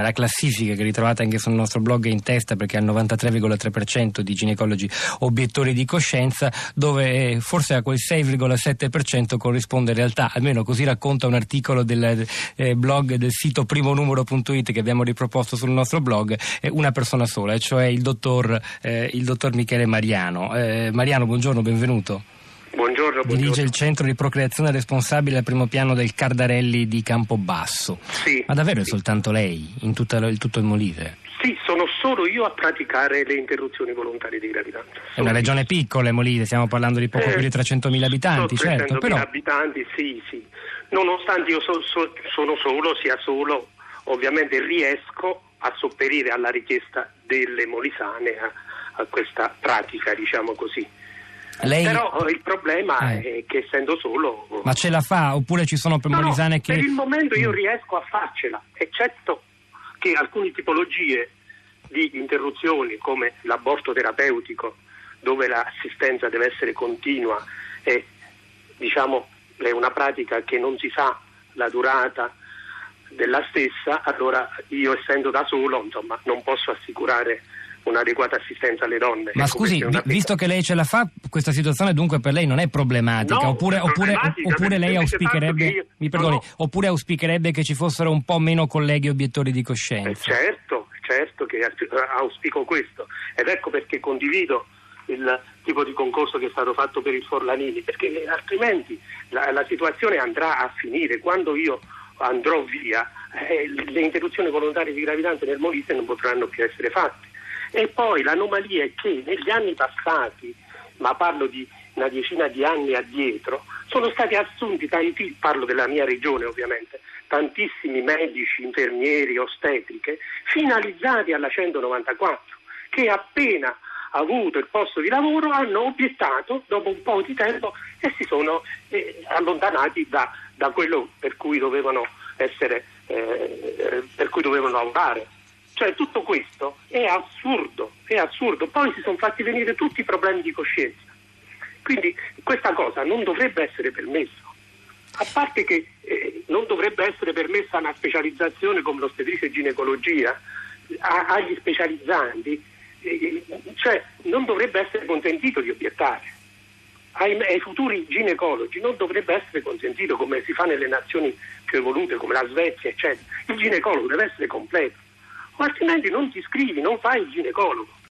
La classifica che ritrovate anche sul nostro blog è in testa perché ha il 93,3% di ginecologi obiettori di coscienza, dove forse a quel 6,7% corrisponde in realtà, almeno così racconta un articolo del eh, blog del sito primonumero.it che abbiamo riproposto sul nostro blog, eh, una persona sola, cioè il dottor, eh, il dottor Michele Mariano. Eh, Mariano, buongiorno, benvenuto. Buongiorno, buongiorno. Dirige il centro di procreazione responsabile al primo piano del Cardarelli di Campobasso. Sì, Ma davvero è sì. soltanto lei in tutta, il tutto il Molise? Sì, sono solo io a praticare le interruzioni volontarie di gravidanza. È una regione piccola, Molise, stiamo parlando di poco Eh, più di 300.000 abitanti, sono certo, 300.000 però abitanti, sì, sì. Nonostante io so- so- sono solo, sia solo, ovviamente riesco a sopperire alla richiesta delle molisane a, a questa pratica, diciamo così. Lei... Però il problema Eh. è che essendo solo... Ma ce la fa oppure ci sono No, no, che... Per il momento io Mm. riesco a farcela, eccetto che alcune tipologie di interruzioni come l'aborto terapeutico, dove l'assistenza deve essere continua e diciamo è una pratica che non si sa la durata della stessa, allora io essendo da solo insomma, non posso assicurare un'adeguata assistenza alle donne. Ma scusi, vi- visto che lei ce la fa, questa situazione dunque per lei non è problematica, No, oppure, è oppure- problematica oppure lei auspicherebbe, io- mi perdoni, no, no. oppure auspicherebbe che ci fossero un po' meno colleghi obiettori di Eh, coscienza? certo, certo che aus- auspico questo ed ecco perché condivido il tipo di concorso che è stato fatto per il Forlanini, perché altrimenti la, la situazione andrà a finire. Quando io andrò via, eh, le interruzioni volontarie di gravidanza nel Molise non potranno più essere fatte. E poi l'anomalia è che negli anni passati, ma parlo di una decina di anni addietro, sono stati assunti tanti, parlo della mia regione ovviamente, tantissimi medici, infermieri, ostetriche, finalizzati alla 194, che appena avuto il posto di lavoro hanno obiettato dopo un po' di tempo e si sono eh, allontanati da, da quello per cui dovevano essere, eh, per cui dovevano lavorare. Cioè tutto questo è assurdo, è assurdo. Poi si sono fatti venire tutti i problemi di coscienza. Quindi questa cosa non dovrebbe essere permessa. A parte che eh, non dovrebbe essere permessa una specializzazione come l'ostetrice e ginecologia a- agli specializzanti, eh, cioè non dovrebbe essere consentito di obiettare. Ai, ai futuri ginecologi non dovrebbe essere consentito, come si fa nelle nazioni più evolute, come la Svezia, eccetera. Il ginecologo deve essere completo, o altrimenti non ti iscrivi, non fai il ginecologo.